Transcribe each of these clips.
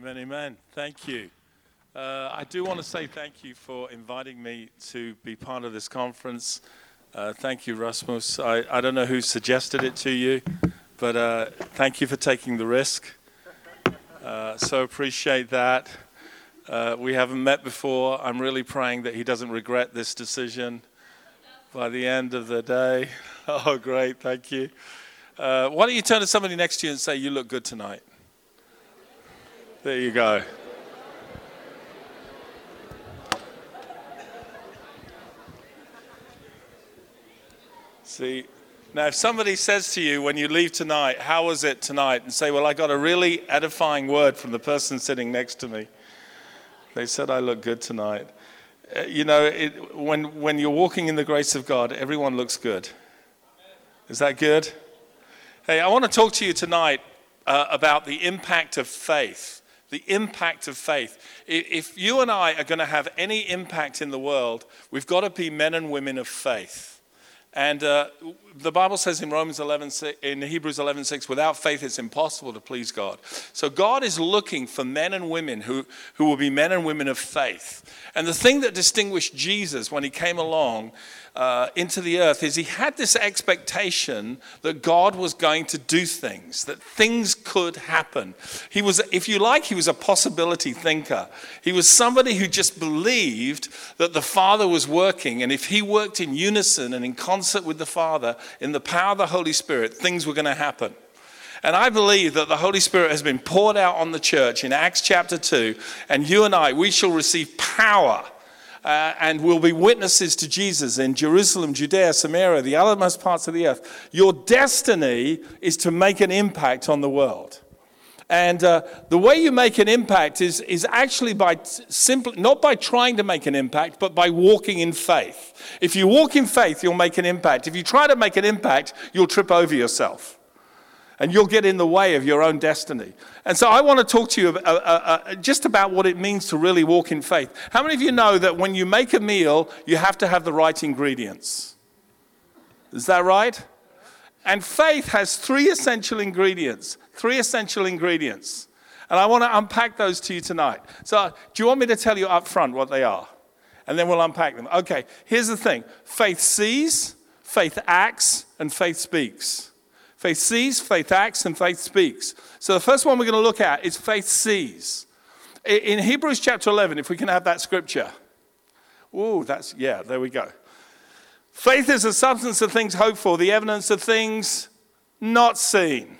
Amen, amen. Thank you. Uh, I do want to say thank you for inviting me to be part of this conference. Uh, thank you, Rasmus. I, I don't know who suggested it to you, but uh, thank you for taking the risk. Uh, so appreciate that. Uh, we haven't met before. I'm really praying that he doesn't regret this decision by the end of the day. Oh, great. Thank you. Uh, why don't you turn to somebody next to you and say, You look good tonight? There you go. See, now if somebody says to you when you leave tonight, How was it tonight? and say, Well, I got a really edifying word from the person sitting next to me. They said, I look good tonight. Uh, you know, it, when, when you're walking in the grace of God, everyone looks good. Is that good? Hey, I want to talk to you tonight uh, about the impact of faith. The impact of faith. If you and I are going to have any impact in the world, we've got to be men and women of faith. And uh, the Bible says in Romans 11, in Hebrews 11, 6, without faith it's impossible to please God. So God is looking for men and women who, who will be men and women of faith. And the thing that distinguished Jesus when he came along uh, into the earth is he had this expectation that God was going to do things, that things could happen. He was, if you like, he was a possibility thinker. He was somebody who just believed that the Father was working, and if he worked in unison and in concert with the Father, in the power of the Holy Spirit, things were going to happen. And I believe that the Holy Spirit has been poured out on the church in Acts chapter 2, and you and I, we shall receive power uh, and will be witnesses to Jesus in Jerusalem, Judea, Samaria, the othermost parts of the earth. Your destiny is to make an impact on the world. And uh, the way you make an impact is, is actually by simply, not by trying to make an impact, but by walking in faith. If you walk in faith, you'll make an impact. If you try to make an impact, you'll trip over yourself and you'll get in the way of your own destiny. And so I want to talk to you uh, uh, uh, just about what it means to really walk in faith. How many of you know that when you make a meal, you have to have the right ingredients? Is that right? And faith has three essential ingredients. Three essential ingredients. And I want to unpack those to you tonight. So, do you want me to tell you up front what they are? And then we'll unpack them. Okay, here's the thing faith sees, faith acts, and faith speaks. Faith sees, faith acts, and faith speaks. So the first one we're going to look at is faith sees. In Hebrews chapter 11, if we can have that scripture. Oh, that's, yeah, there we go. Faith is the substance of things hoped for, the evidence of things not seen.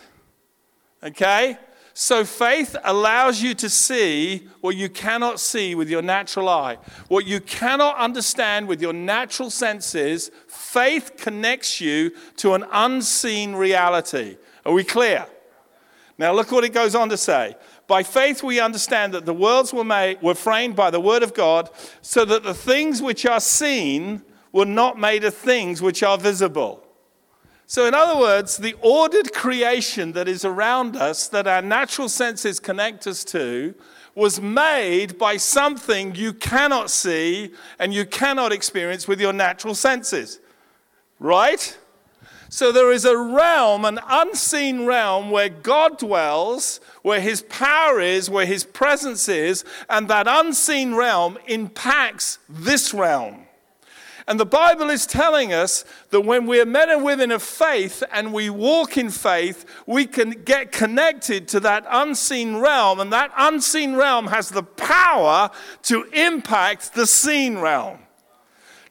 Okay? So faith allows you to see what you cannot see with your natural eye. What you cannot understand with your natural senses, faith connects you to an unseen reality. Are we clear? Now look what it goes on to say. By faith we understand that the worlds were made were framed by the word of God, so that the things which are seen were not made of things which are visible. So, in other words, the ordered creation that is around us, that our natural senses connect us to, was made by something you cannot see and you cannot experience with your natural senses. Right? So there is a realm, an unseen realm, where God dwells, where His power is, where His presence is, and that unseen realm impacts this realm. And the Bible is telling us that when we're men and women of faith and we walk in faith, we can get connected to that unseen realm. And that unseen realm has the power to impact the seen realm.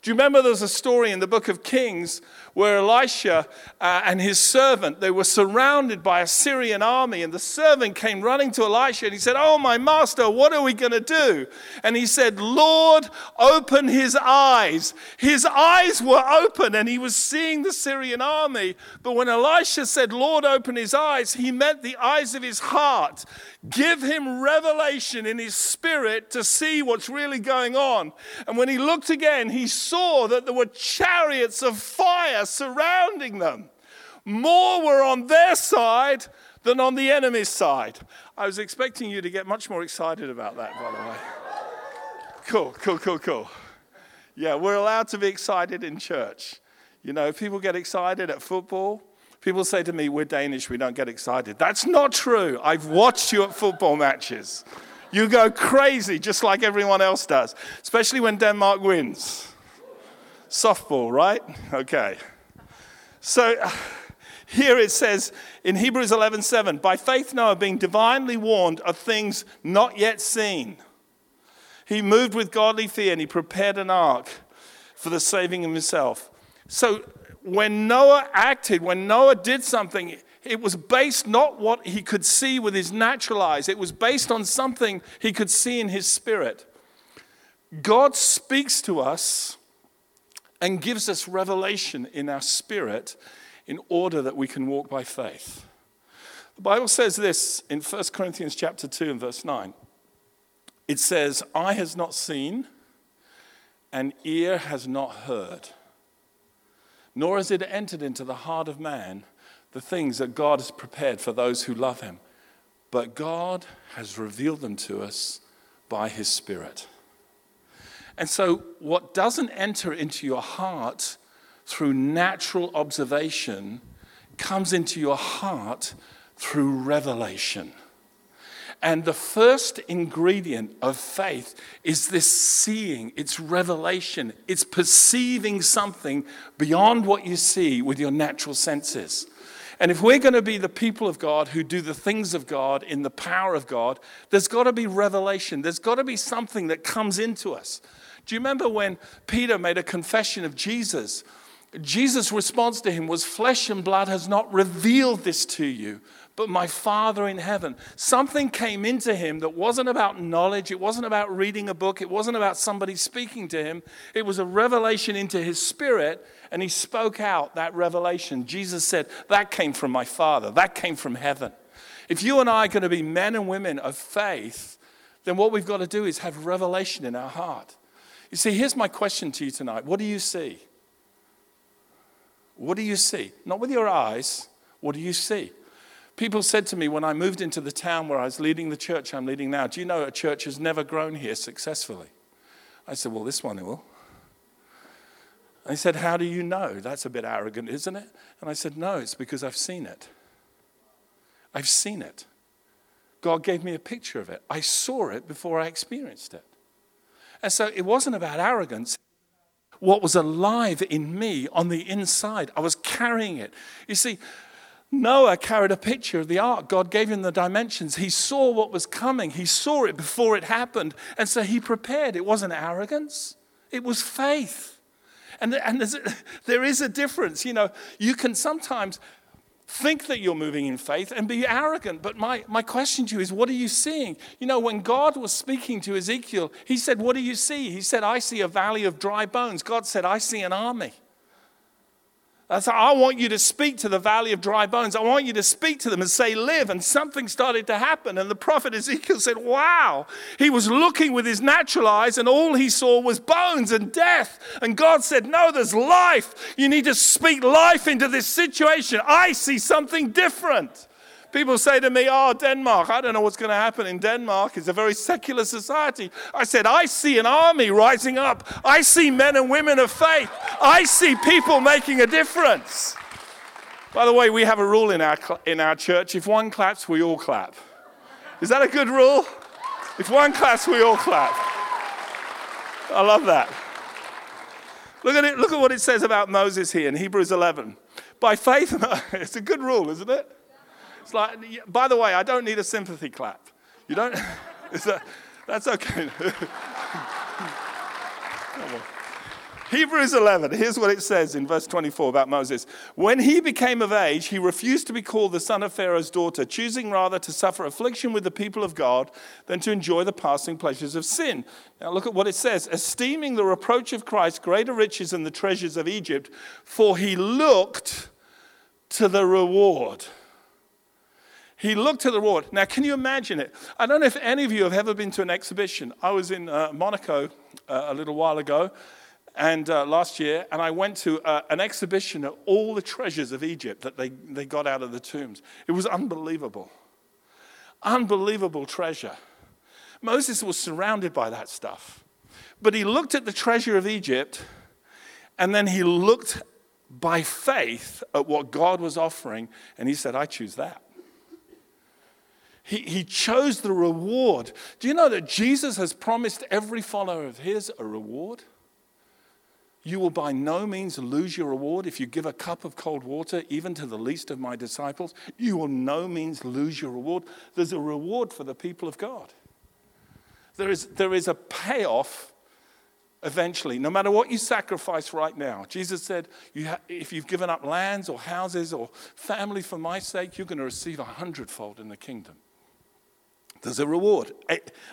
Do you remember there's a story in the book of Kings where Elisha uh, and his servant, they were surrounded by a Syrian army. And the servant came running to Elisha and he said, Oh, my master, what are we going to do? And he said, Lord, open his eyes. His eyes were open and he was seeing the Syrian army. But when Elisha said, Lord, open his eyes, he meant the eyes of his heart. Give him revelation in his spirit to see what's really going on. And when he looked again, he saw that there were chariots of fire surrounding them. More were on their side than on the enemy's side. I was expecting you to get much more excited about that, by the way. Cool, cool, cool, cool. Yeah, we're allowed to be excited in church. You know, people get excited at football, People say to me, We're Danish, we don't get excited. That's not true. I've watched you at football matches. You go crazy just like everyone else does, especially when Denmark wins. Fodbold, right? Okay. So here it says in Hebrews 11:7, by faith Noah being divinely warned of things not yet seen. He moved with godly fear and he prepared an ark for the saving of himself. So when Noah acted, when Noah did something, it was based not what he could see with his natural eyes, it was based on something he could see in his spirit. God speaks to us and gives us revelation in our spirit in order that we can walk by faith. The Bible says this in 1 Corinthians chapter 2 and verse 9. It says, Eye has not seen, and ear has not heard, nor has it entered into the heart of man the things that God has prepared for those who love him. But God has revealed them to us by his Spirit. And so, what doesn't enter into your heart through natural observation comes into your heart through revelation. And the first ingredient of faith is this seeing, it's revelation, it's perceiving something beyond what you see with your natural senses. And if we're going to be the people of God who do the things of God in the power of God, there's got to be revelation. There's got to be something that comes into us. Do you remember when Peter made a confession of Jesus? Jesus' response to him was, Flesh and blood has not revealed this to you, but my Father in heaven. Something came into him that wasn't about knowledge, it wasn't about reading a book, it wasn't about somebody speaking to him. It was a revelation into his spirit, and he spoke out that revelation. Jesus said, That came from my Father, that came from heaven. If you and I are going to be men and women of faith, then what we've got to do is have revelation in our heart. You see, here's my question to you tonight What do you see? What do you see? Not with your eyes, what do you see? People said to me when I moved into the town where I was leading the church I'm leading now, Do you know a church has never grown here successfully? I said, Well, this one will. And he said, How do you know? That's a bit arrogant, isn't it? And I said, No, it's because I've seen it. I've seen it. God gave me a picture of it. I saw it before I experienced it. And so it wasn't about arrogance. What was alive in me on the inside, I was carrying it. You see, Noah carried a picture of the ark. God gave him the dimensions. He saw what was coming, he saw it before it happened. And so he prepared. It wasn't arrogance, it was faith. And, and there is a difference. You know, you can sometimes think that you're moving in faith and be arrogant. But my, my question to you is, what are you seeing? You know, when God was speaking to Ezekiel, he said, What do you see? He said, I see a valley of dry bones. God said, I see an army. I said, I want you to speak to the valley of dry bones. I want you to speak to them and say, Live. And something started to happen. And the prophet Ezekiel said, Wow. He was looking with his natural eyes, and all he saw was bones and death. And God said, No, there's life. You need to speak life into this situation. I see something different. People say to me, Oh, Denmark, I don't know what's going to happen in Denmark. It's a very secular society. I said, I see an army rising up. I see men and women of faith. I see people making a difference. By the way, we have a rule in our, in our church if one claps, we all clap. Is that a good rule? If one claps, we all clap. I love that. Look at it. Look at what it says about Moses here in Hebrews 11. By faith, it's a good rule, isn't it? It's like, by the way, I don't need a sympathy clap. You don't, that, that's okay. Hebrews 11, here's what it says in verse 24 about Moses. When he became of age, he refused to be called the son of Pharaoh's daughter, choosing rather to suffer affliction with the people of God than to enjoy the passing pleasures of sin. Now look at what it says esteeming the reproach of Christ greater riches than the treasures of Egypt, for he looked to the reward. He looked at the reward. Now, can you imagine it? I don't know if any of you have ever been to an exhibition. I was in uh, Monaco uh, a little while ago, and uh, last year, and I went to uh, an exhibition of all the treasures of Egypt that they, they got out of the tombs. It was unbelievable. Unbelievable treasure. Moses was surrounded by that stuff. But he looked at the treasure of Egypt, and then he looked by faith at what God was offering, and he said, I choose that. He, he chose the reward. Do you know that Jesus has promised every follower of his a reward? You will by no means lose your reward if you give a cup of cold water, even to the least of my disciples. You will no means lose your reward. There's a reward for the people of God. There is, there is a payoff eventually, no matter what you sacrifice right now. Jesus said, you ha- if you've given up lands or houses or family for my sake, you're going to receive a hundredfold in the kingdom. There's a reward.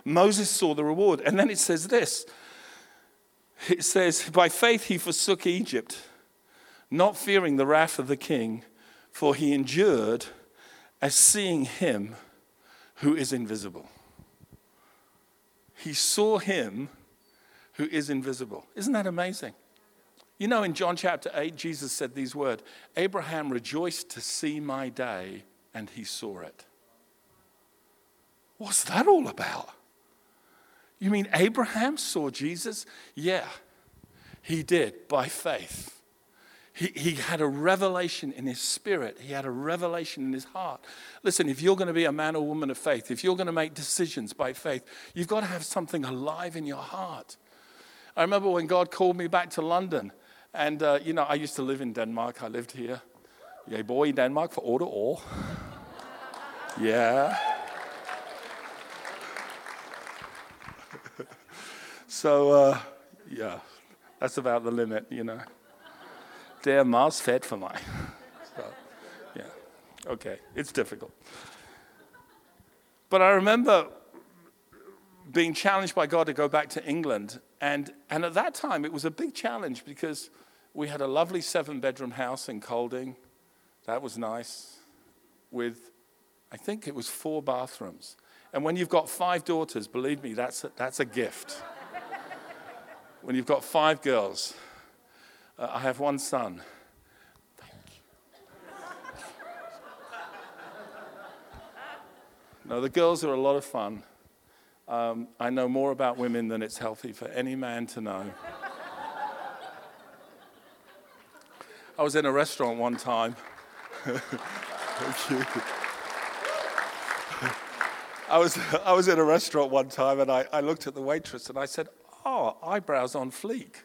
Moses saw the reward. And then it says this it says, By faith he forsook Egypt, not fearing the wrath of the king, for he endured as seeing him who is invisible. He saw him who is invisible. Isn't that amazing? You know, in John chapter 8, Jesus said these words Abraham rejoiced to see my day, and he saw it. What's that all about? You mean Abraham saw Jesus? Yeah, he did by faith. He, he had a revelation in his spirit. He had a revelation in his heart. Listen, if you're going to be a man or woman of faith, if you're going to make decisions by faith, you've got to have something alive in your heart. I remember when God called me back to London, and uh, you know, I used to live in Denmark. I lived here. Jeg boy, i Danmark for otte år. Yeah. So, uh, yeah, that's about the limit, you know. Er meget fedt for mig. So, yeah, okay, it's difficult. But I remember being challenged by God to go back to England. And, and at that time, it was a big challenge because we had a lovely seven bedroom house in Kolding. That was nice. With, I think it was four bathrooms. And when you've got five daughters, believe me, that's a, that's a gift when you've got five girls. Uh, I have one son. Thank you. no, the girls are a lot of fun. Um, I know more about women than it's healthy for any man to know. I was in a restaurant one time. Thank you. I was, I was in a restaurant one time and I, I looked at the waitress and I said, Oh, eyebrows on fleek.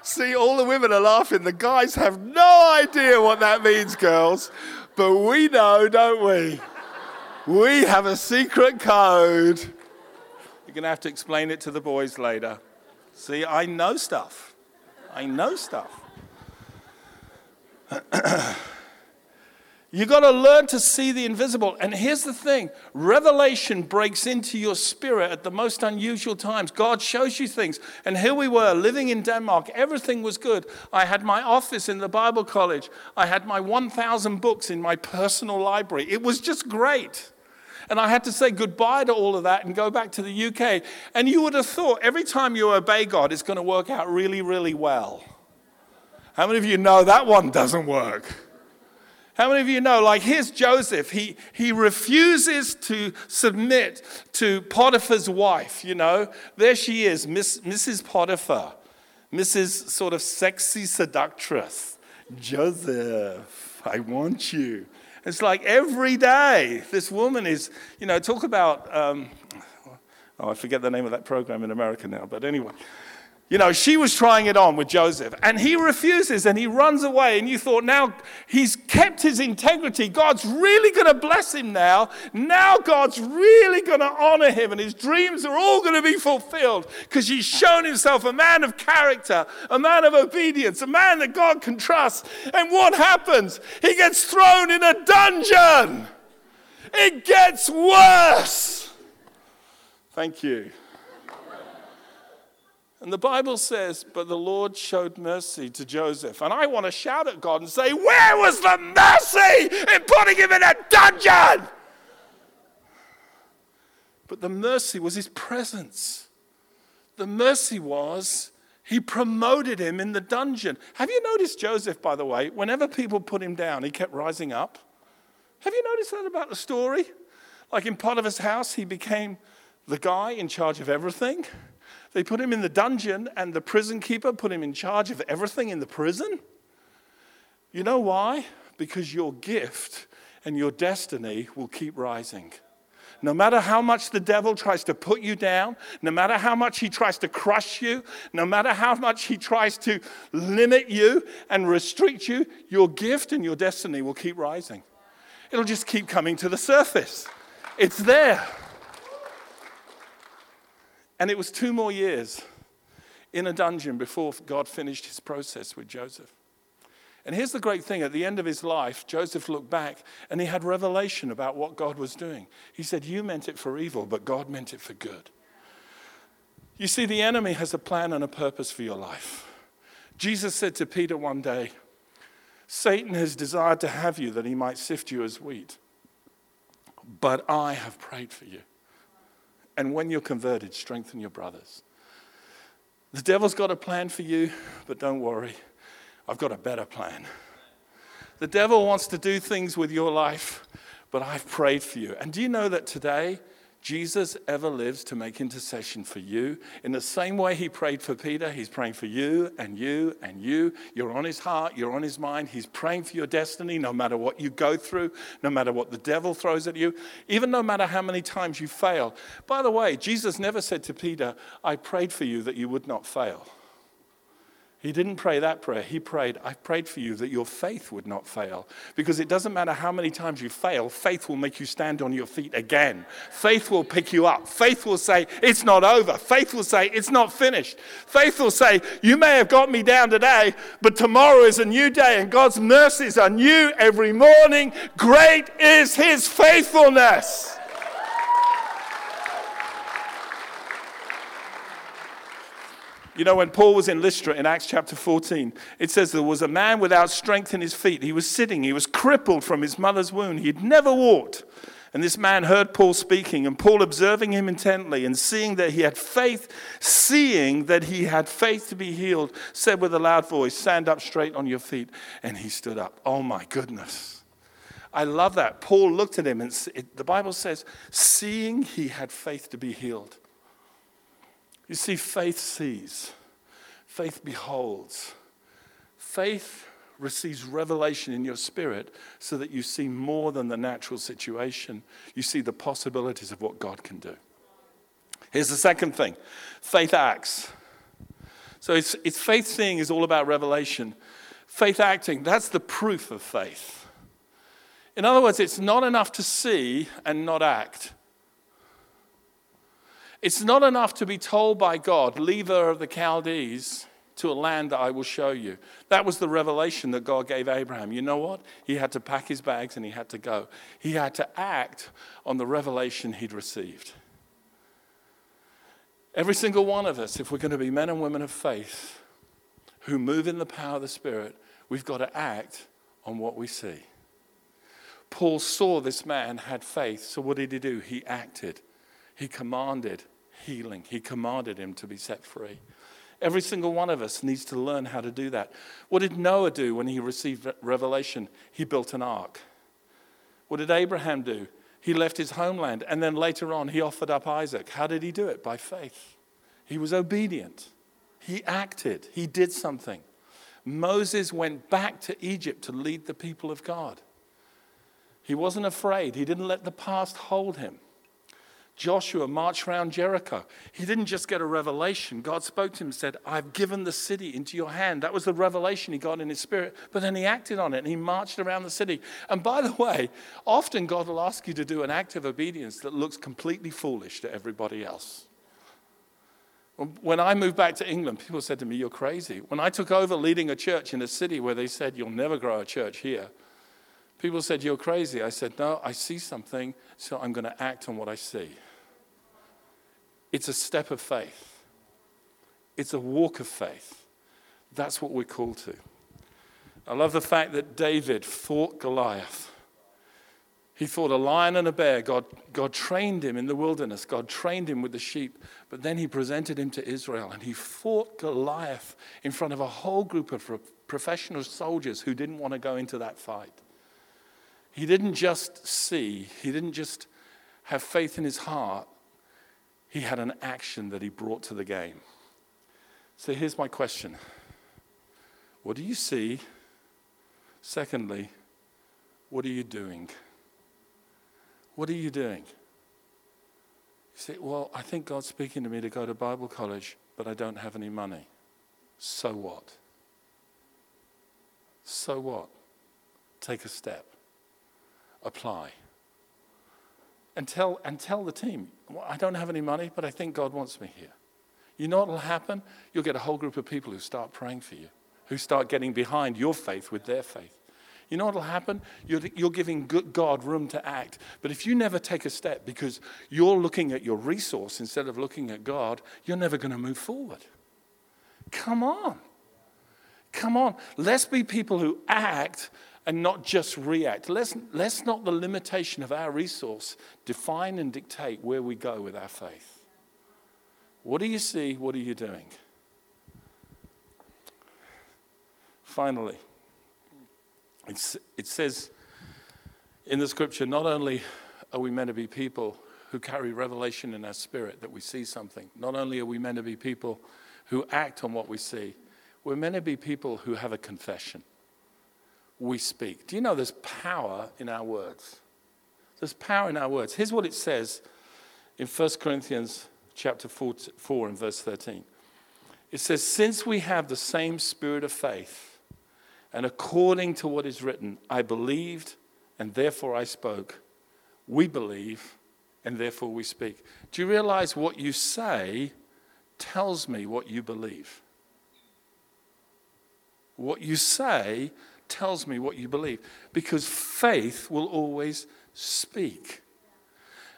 See, all the women are laughing. The guys have no idea what that means, girls. But we know, don't we? We have a secret code. You're going to have to explain it to the boys later. See, I know stuff. I know stuff. You got to learn to see the invisible. And here's the thing revelation breaks into your spirit at the most unusual times. God shows you things. And here we were living in Denmark. Everything was good. I had my office in the Bible college, I had my 1,000 books in my personal library. It was just great. And I had to say goodbye to all of that and go back to the UK. And you would have thought every time you obey God, it's going to work out really, really well. How many of you know that one doesn't work? How many of you know, like, here's Joseph. He, he refuses to submit to Potiphar's wife, you know. There she is, Miss, Mrs. Potiphar, Mrs. sort of sexy seductress. Joseph, I want you. It's like every day, this woman is, you know, talk about, um, oh, I forget the name of that program in America now, but anyway. You know, she was trying it on with Joseph, and he refuses and he runs away. And you thought, now he's kept his integrity. God's really going to bless him now. Now God's really going to honor him, and his dreams are all going to be fulfilled because he's shown himself a man of character, a man of obedience, a man that God can trust. And what happens? He gets thrown in a dungeon. It gets worse. Thank you. And the Bible says, But the Lord showed mercy to Joseph. And I want to shout at God and say, Where was the mercy in putting him in a dungeon? But the mercy was his presence. The mercy was he promoted him in the dungeon. Have you noticed Joseph, by the way? Whenever people put him down, he kept rising up. Have you noticed that about the story? Like in Potiphar's house, he became the guy in charge of everything. They put him in the dungeon, and the prison keeper put him in charge of everything in the prison. You know why? Because your gift and your destiny will keep rising. No matter how much the devil tries to put you down, no matter how much he tries to crush you, no matter how much he tries to limit you and restrict you, your gift and your destiny will keep rising. It'll just keep coming to the surface. It's there. And it was two more years in a dungeon before God finished his process with Joseph. And here's the great thing at the end of his life, Joseph looked back and he had revelation about what God was doing. He said, You meant it for evil, but God meant it for good. You see, the enemy has a plan and a purpose for your life. Jesus said to Peter one day, Satan has desired to have you that he might sift you as wheat, but I have prayed for you. And when you're converted, strengthen your brothers. The devil's got a plan for you, but don't worry. I've got a better plan. The devil wants to do things with your life, but I've prayed for you. And do you know that today, Jesus ever lives to make intercession for you. In the same way he prayed for Peter, he's praying for you and you and you. You're on his heart, you're on his mind. He's praying for your destiny no matter what you go through, no matter what the devil throws at you, even no matter how many times you fail. By the way, Jesus never said to Peter, I prayed for you that you would not fail. He didn't pray that prayer. He prayed, I prayed for you that your faith would not fail. Because it doesn't matter how many times you fail, faith will make you stand on your feet again. Faith will pick you up. Faith will say, It's not over. Faith will say, It's not finished. Faith will say, You may have got me down today, but tomorrow is a new day and God's mercies are new every morning. Great is his faithfulness. You know, when Paul was in Lystra in Acts chapter 14, it says there was a man without strength in his feet. He was sitting, he was crippled from his mother's womb. He'd never walked. And this man heard Paul speaking, and Paul observing him intently and seeing that he had faith, seeing that he had faith to be healed, said with a loud voice, Stand up straight on your feet. And he stood up. Oh my goodness. I love that. Paul looked at him, and the Bible says, seeing he had faith to be healed. You see, faith sees, faith beholds. Faith receives revelation in your spirit so that you see more than the natural situation. You see the possibilities of what God can do. Here's the second thing faith acts. So it's, it's faith seeing is all about revelation. Faith acting, that's the proof of faith. In other words, it's not enough to see and not act. It's not enough to be told by God, leave Ur of the Chaldees to a land that I will show you. That was the revelation that God gave Abraham. You know what? He had to pack his bags and he had to go. He had to act on the revelation he'd received. Every single one of us, if we're going to be men and women of faith who move in the power of the Spirit, we've got to act on what we see. Paul saw this man had faith, so what did he do? He acted, he commanded, healing. He commanded him to be set free. Every single one of us needs to learn how to do that. What did Noah do when he received revelation? He built an ark. What did Abraham do? He left his homeland and then later on he offered up Isaac. How did he do it? By faith. He was obedient. He acted. He did something. Moses went back to Egypt to lead the people of God. He wasn't afraid. He didn't let the past hold him. Joshua marched around Jericho. He didn't just get a revelation. God spoke to him and said, I've given the city into your hand. That was the revelation he got in his spirit. But then he acted on it and he marched around the city. And by the way, often God will ask you to do an act of obedience that looks completely foolish to everybody else. When I moved back to England, people said to me, You're crazy. When I took over leading a church in a city where they said, You'll never grow a church here, people said, You're crazy. I said, No, I see something, so I'm going to act on what I see. It's a step of faith, it's a walk of faith. That's what we're called to. I love the fact that David fought Goliath. He fought a lion and a bear. God, God trained him in the wilderness. God trained him with the sheep. But then he presented him to Israel and he fought Goliath in front of a whole group of professional soldiers who didn't want to go into that fight. He didn't just see, he didn't just have faith in his heart, he had an action that he brought to the game. So here's my question What do you see? Secondly, what are you doing? What are you doing? You say, Well, I think God's speaking to me to go to Bible college, but I don't have any money. So what? So what? Take a step, apply. And tell, and tell the team, well, I don't have any money, but I think God wants me here. You know what will happen? You'll get a whole group of people who start praying for you, who start getting behind your faith with their faith. You know what will happen? You're, you're giving God room to act. But if you never take a step because you're looking at your resource instead of looking at God, you're never going to move forward. Come on. Come on. Let's be people who act and not just react. Let's, let's not the limitation of our resource define and dictate where we go with our faith. What do you see? What are you doing? Finally, it's, it says in the scripture not only are we meant to be people who carry revelation in our spirit that we see something, not only are we meant to be people who act on what we see, we're meant to be people who have a confession. We speak. Do you know there's power in our words? There's power in our words. Here's what it says in 1 Corinthians chapter 4, 4 and verse 13. It says, Since we have the same spirit of faith, and according to what is written, I believed and therefore I spoke. We believe and therefore we speak. Do you realize what you say tells me what you believe? What you say tells me what you believe because faith will always speak.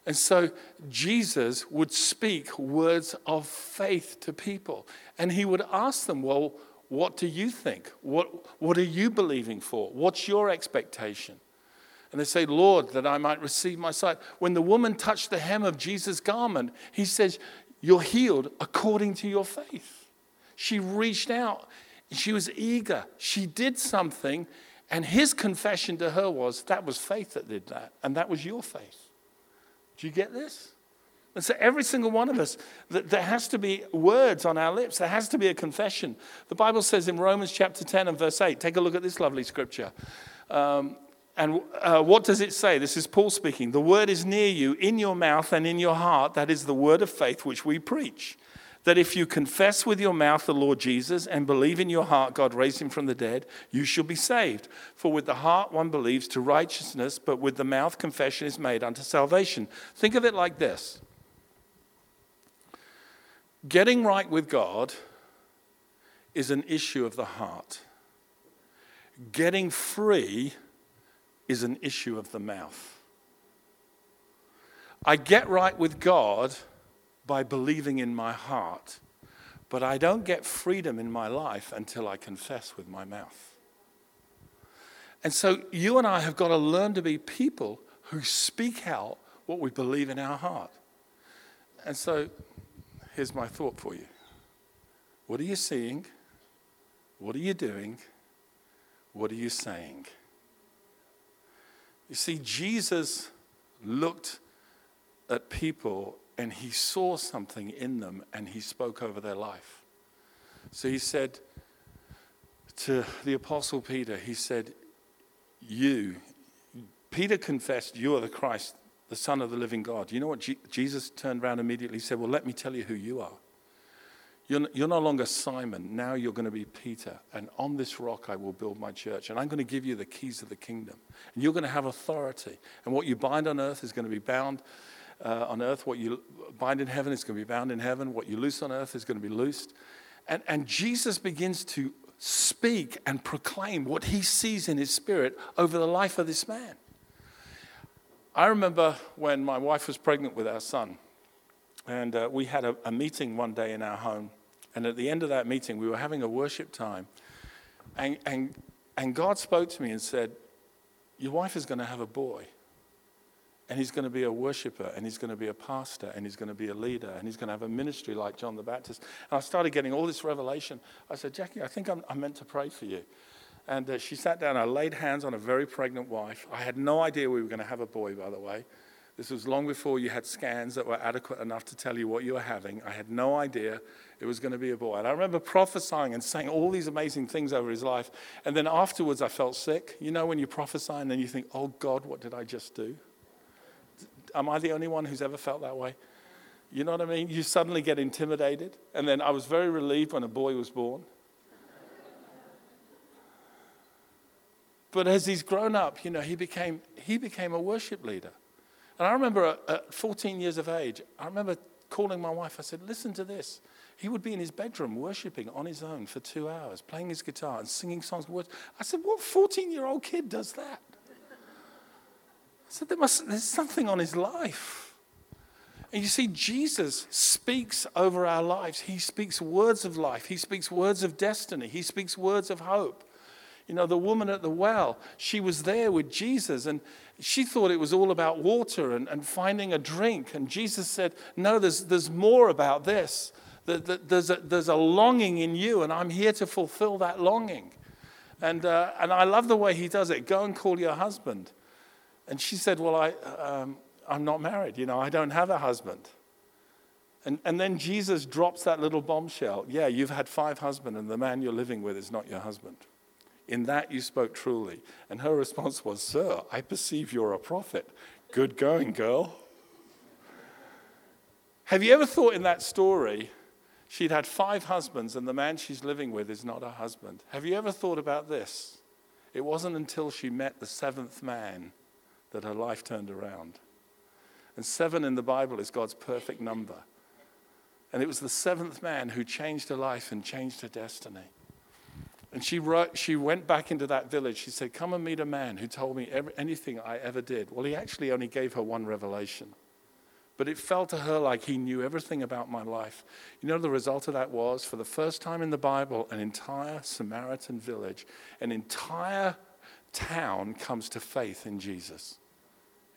And so Jesus would speak words of faith to people. And he would ask them, Well, what do you think? What, what are you believing for? What's your expectation? And they say, Lord, that I might receive my sight. When the woman touched the hem of Jesus' garment, he says, You're healed according to your faith. She reached out, she was eager, she did something, and his confession to her was, That was faith that did that, and that was your faith. Do you get this? And so, every single one of us, there has to be words on our lips. There has to be a confession. The Bible says in Romans chapter 10 and verse 8, take a look at this lovely scripture. Um, and uh, what does it say? This is Paul speaking. The word is near you, in your mouth and in your heart. That is the word of faith which we preach. That if you confess with your mouth the Lord Jesus and believe in your heart God raised him from the dead, you shall be saved. For with the heart one believes to righteousness, but with the mouth confession is made unto salvation. Think of it like this Getting right with God is an issue of the heart. Getting free is an issue of the mouth. I get right with God by believing in my heart, but I don't get freedom in my life until I confess with my mouth. And so you and I have got to learn to be people who speak out what we believe in our heart. And so here's my thought for you What are you seeing? What are you doing? What are you saying? You see, Jesus looked at people and he saw something in them and he spoke over their life. So he said to the Apostle Peter, he said, You, Peter confessed, You are the Christ, the Son of the living God. You know what? Jesus turned around immediately he said, Well, let me tell you who you are. You're, you're no longer Simon. Now you're going to be Peter. And on this rock I will build my church. And I'm going to give you the keys of the kingdom. And you're going to have authority. And what you bind on earth is going to be bound uh, on earth. What you bind in heaven is going to be bound in heaven. What you loose on earth is going to be loosed. And, and Jesus begins to speak and proclaim what he sees in his spirit over the life of this man. I remember when my wife was pregnant with our son, and uh, we had a, a, meeting one day in our home. And at the end of that meeting, we were having a worship time. And, and, and God spoke to me and said, Your wife is going to have a boy. And he's going to be a worshiper, and he's going to be a pastor, and he's going to be a leader, and he's going to have a ministry like John the Baptist. And I started getting all this revelation. I said, Jackie, I think I'm, I'm meant to pray for you. And uh, she sat down. I laid hands on a very pregnant wife. I had no idea we were going to have a boy, by the way. This was long before you had scans that were adequate enough to tell you what you were having. I had no idea it was going to be a boy. And I remember prophesying and saying all these amazing things over his life. And then afterwards, I felt sick. You know, when you prophesy and then you think, oh God, what did I just do? Am I the only one who's ever felt that way? You know what I mean? You suddenly get intimidated. And then I was very relieved when a boy was born. But as he's grown up, you know, he became, he became a worship leader. And I remember at 14 years of age, I remember calling my wife. I said, Listen to this. He would be in his bedroom worshiping on his own for two hours, playing his guitar and singing songs and words. I said, What 14 year old kid does that? Said, there must, There's something on his life. And you see, Jesus speaks over our lives. He speaks words of life, He speaks words of destiny, He speaks words of hope. You know, the woman at the well, she was there with Jesus and she thought it was all about water and, and finding a drink. And Jesus said, No, there's, there's more about this. There's a, there's a longing in you, and I'm here to fulfill that longing. And, uh, and I love the way he does it. Go and call your husband. And she said, Well, I, um, I'm not married. You know, I don't have a husband. And, and then Jesus drops that little bombshell. Yeah, you've had five husbands, and the man you're living with is not your husband. In that you spoke truly. And her response was, Sir, I perceive you're a prophet. Good going, girl. Have you ever thought in that story she'd had five husbands and the man she's living with is not her husband? Have you ever thought about this? It wasn't until she met the seventh man that her life turned around. And seven in the Bible is God's perfect number. And it was the seventh man who changed her life and changed her destiny. And she, wrote, she went back into that village. She said, Come and meet a man who told me every, anything I ever did. Well, he actually only gave her one revelation. But it felt to her like he knew everything about my life. You know, the result of that was for the first time in the Bible, an entire Samaritan village, an entire town comes to faith in Jesus.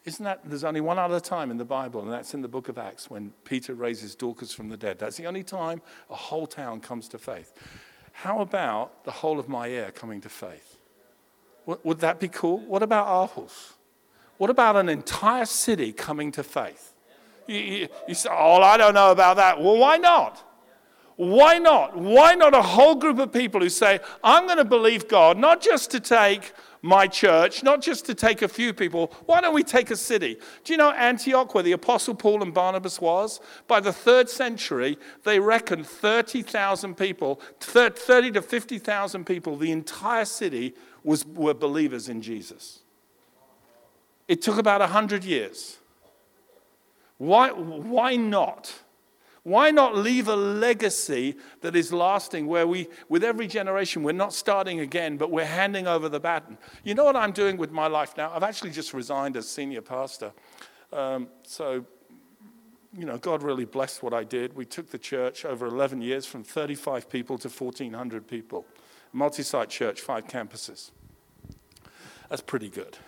Isn't that, there's only one other time in the Bible, and that's in the book of Acts when Peter raises Dorcas from the dead. That's the only time a whole town comes to faith. How about the whole of Mayer coming to faith? Would that be cool? What about Aarhus? What about an entire city coming to faith? You, you, you say, oh, I don't know about that. Well, why not? Why not? Why not a whole group of people who say, I'm going to believe God, not just to take my church, not just to take a few people. Why don't we take a city? Do you know Antioch, where the Apostle Paul and Barnabas was? By the third century, they reckoned 30,000 people, 30 to 50,000 people, the entire city was, were believers in Jesus. It took about 100 years. Why, why not? Why not leave a legacy that is lasting where we, with every generation, we're not starting again, but we're handing over the baton? You know what I'm doing with my life now? I've actually just resigned as senior pastor. Um, so, you know, God really blessed what I did. We took the church over 11 years from 35 people to 1,400 people. Multi site church, five campuses. That's pretty good.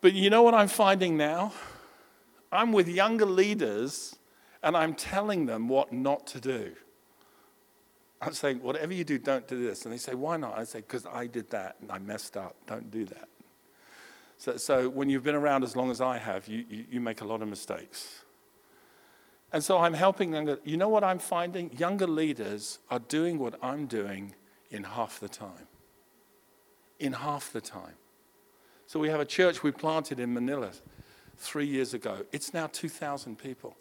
But you know what I'm finding now? I'm with younger leaders and I'm telling them what not to do. I'm saying, whatever you do, don't do this. And they say, why not? I say, because I did that and I messed up. Don't do that. So, so when you've been around as long as I have, you, you, you make a lot of mistakes. And so I'm helping younger. You know what I'm finding? Younger leaders are doing what I'm doing in half the time. In half the time. So we have a church we planted in Manila three years ago. It's now 2,000 people.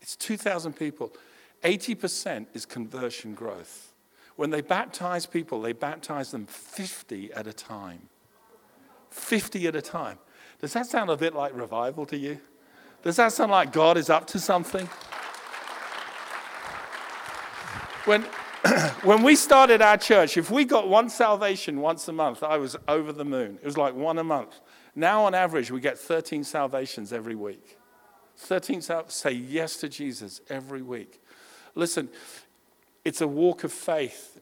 It's 2,000 people. 80% is conversion growth. When they baptize people, they baptize them 50 at a time. 50 at a time. Does that sound a bit like revival to you? Does that sound like God is up to something? When, when we started our church, if we got one salvation once a month, I was over the moon. It was like one a month. Now, on average, we get 13 salvations every week. 13 sal- say yes to Jesus every week. Listen, it's a walk of faith.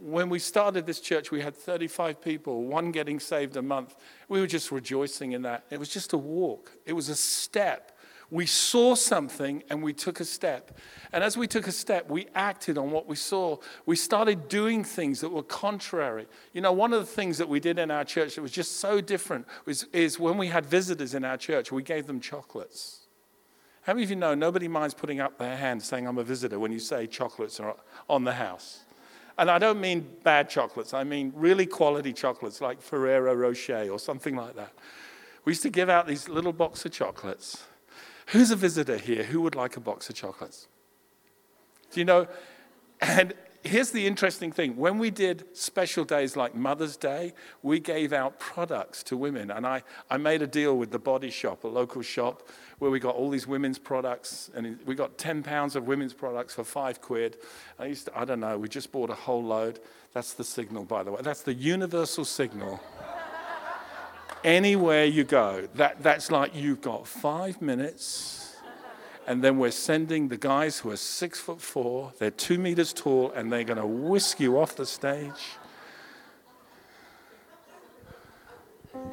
When we started this church, we had 35 people, one getting saved a month. We were just rejoicing in that. It was just a walk, it was a step. We saw something and we took a step. And as we took a step, we acted on what we saw. We started doing things that were contrary. You know, one of the things that we did in our church that was just so different was, is when we had visitors in our church, we gave them chocolates. How many of you know nobody minds putting up their hand saying, I'm a visitor, when you say chocolates are on the house? And I don't mean bad chocolates, I mean really quality chocolates like Ferrero Rocher or something like that. We used to give out these little box of chocolates. Who's a visitor here? Who would like a box of chocolates? Do you know? And here's the interesting thing when we did special days like Mother's Day, we gave out products to women. And I, I made a deal with the body shop, a local shop, where we got all these women's products. And we got 10 pounds of women's products for five quid. I used to, I don't know, we just bought a whole load. That's the signal, by the way. That's the universal signal. Anywhere you go, that, that's like you've got five minutes and then we're sending the guys who are six foot four, they're two meters tall, and they're going to whisk you off the stage.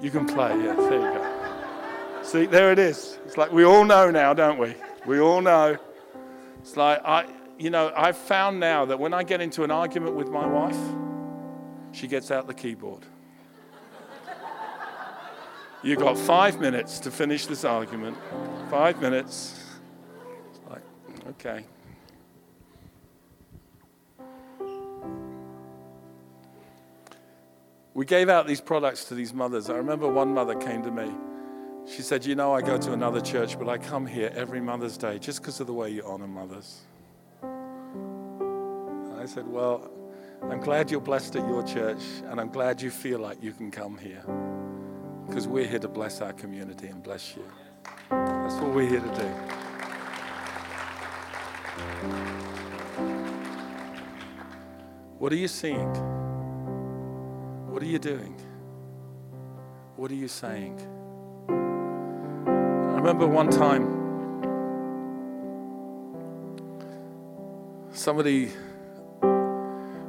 You can play, yeah, there you go. See, there it is. It's like we all know now, don't we? We all know. It's like, I, you know, I've found now that when I get into an argument with my wife, she gets out the keyboard. You've got five minutes to finish this argument. Five minutes. Okay. We gave out these products to these mothers. I remember one mother came to me. She said, You know, I go to another church, but I come here every Mother's Day just because of the way you honor mothers. I said, Well, I'm glad you're blessed at your church, and I'm glad you feel like you can come here because we're here to bless our community and bless you. That's what we're here to do. What are you seeing? What are you doing? What are you saying? I remember one time somebody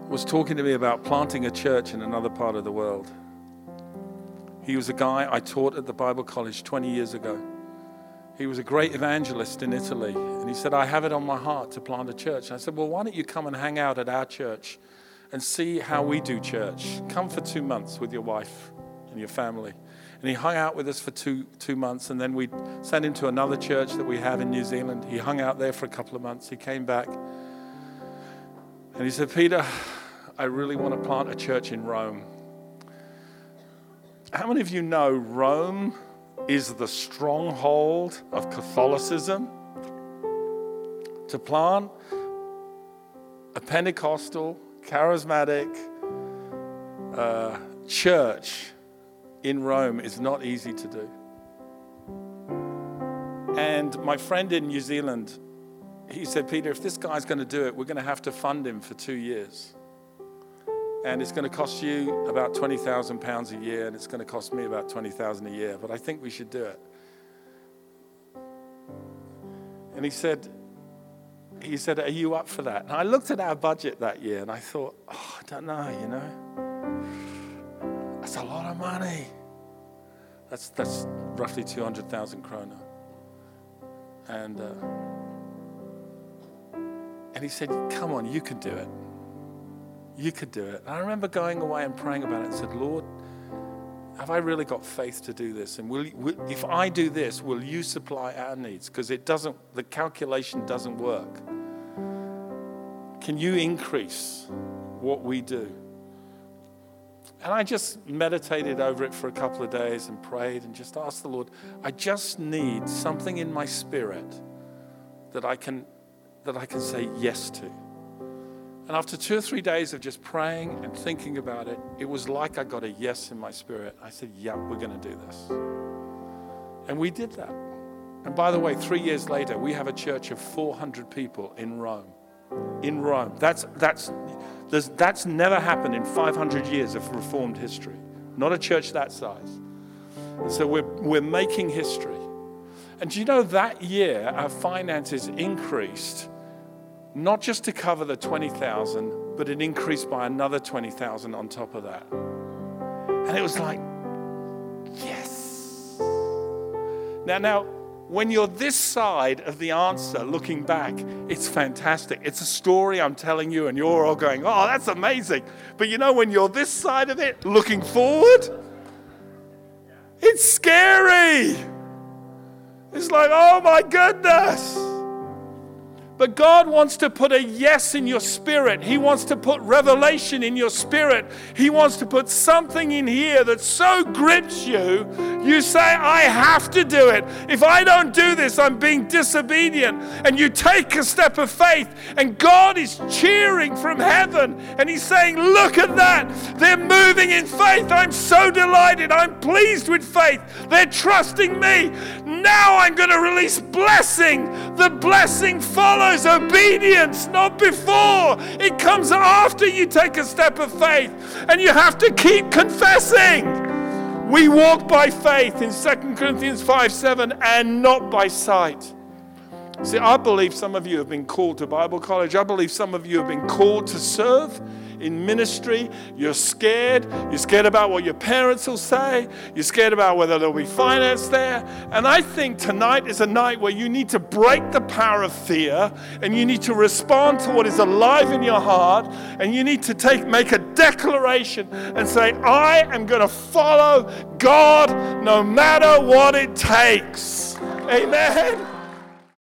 was talking to me about planting a church in another part of the world. He was a guy I taught at the Bible college 20 years ago. He was a great evangelist in Italy. And he said, I have it on my heart to plant a church. And I said, Well, why don't you come and hang out at our church and see how we do church? Come for two months with your wife and your family. And he hung out with us for two, two months. And then we sent him to another church that we have in New Zealand. He hung out there for a couple of months. He came back. And he said, Peter, I really want to plant a church in Rome. How many of you know Rome? is the stronghold of Catholicism. To plant a Pentecostal, charismatic uh, church in Rome is not easy to do. And my friend in New Zealand, he said, Peter, if this guy's going to do it, we're going to have to fund him for two years and it's going to cost you about 20,000 pounds a year, and it's going to cost me about 20,000 a year, but I think we should do it. And he said, he said, Are you up for that? And I looked at our budget that year and I thought, Oh, I don't know, you know. That's a lot of money. That's, that's roughly 200,000 krona. And, uh, and he said, Come on, you can do it. You could do it. And I remember going away and praying about it and said, Lord, have I really got faith to do this? And will, will, if I do this, will you supply our needs? Because it doesn't, the calculation doesn't work. Can you increase what we do? And I just meditated over it for a couple of days and prayed and just asked the Lord, I just need something in my spirit that I can, that I can say yes to. And after two or three days of just praying and thinking about it, it was like I got a yes in my spirit. I said, Yeah, we're going to do this. And we did that. And by the way, three years later, we have a church of 400 people in Rome. In Rome. That's, that's, that's never happened in 500 years of Reformed history. Not a church that size. And so we're, we're making history. And do you know that year our finances increased not just to cover the 20,000, but it increased by another 20,000 on top of that. And it was like, yes. Now, now, when you're this side of the answer looking back, it's fantastic. It's a story I'm telling you, and you're all going, oh, that's amazing. But you know, when you're this side of it looking forward, it's scary. It's like, oh my goodness. But God wants to put a yes in your spirit. He wants to put revelation in your spirit. He wants to put something in here that so grips you, you say, I have to do it. If I don't do this, I'm being disobedient. And you take a step of faith, and God is cheering from heaven, and He's saying, Look at that. They're moving in faith. I'm so delighted. I'm pleased with faith. They're trusting me. Now I'm going to release blessing. The blessing follows follows obedience, not before. It comes after you take a step of faith, and you have to keep confessing. We walk by faith in 2 Corinthians 5 7 and not by sight. See, I believe some of you have been called to Bible college. I believe some of you have been called to serve in ministry. You're scared. You're scared about what your parents will say. You're scared about whether there'll be finance there. And I think tonight is a night where you need to break the power of fear and you need to respond to what is alive in your heart and you need to take make a declaration and say, I am going to follow God no matter what it takes. Amen.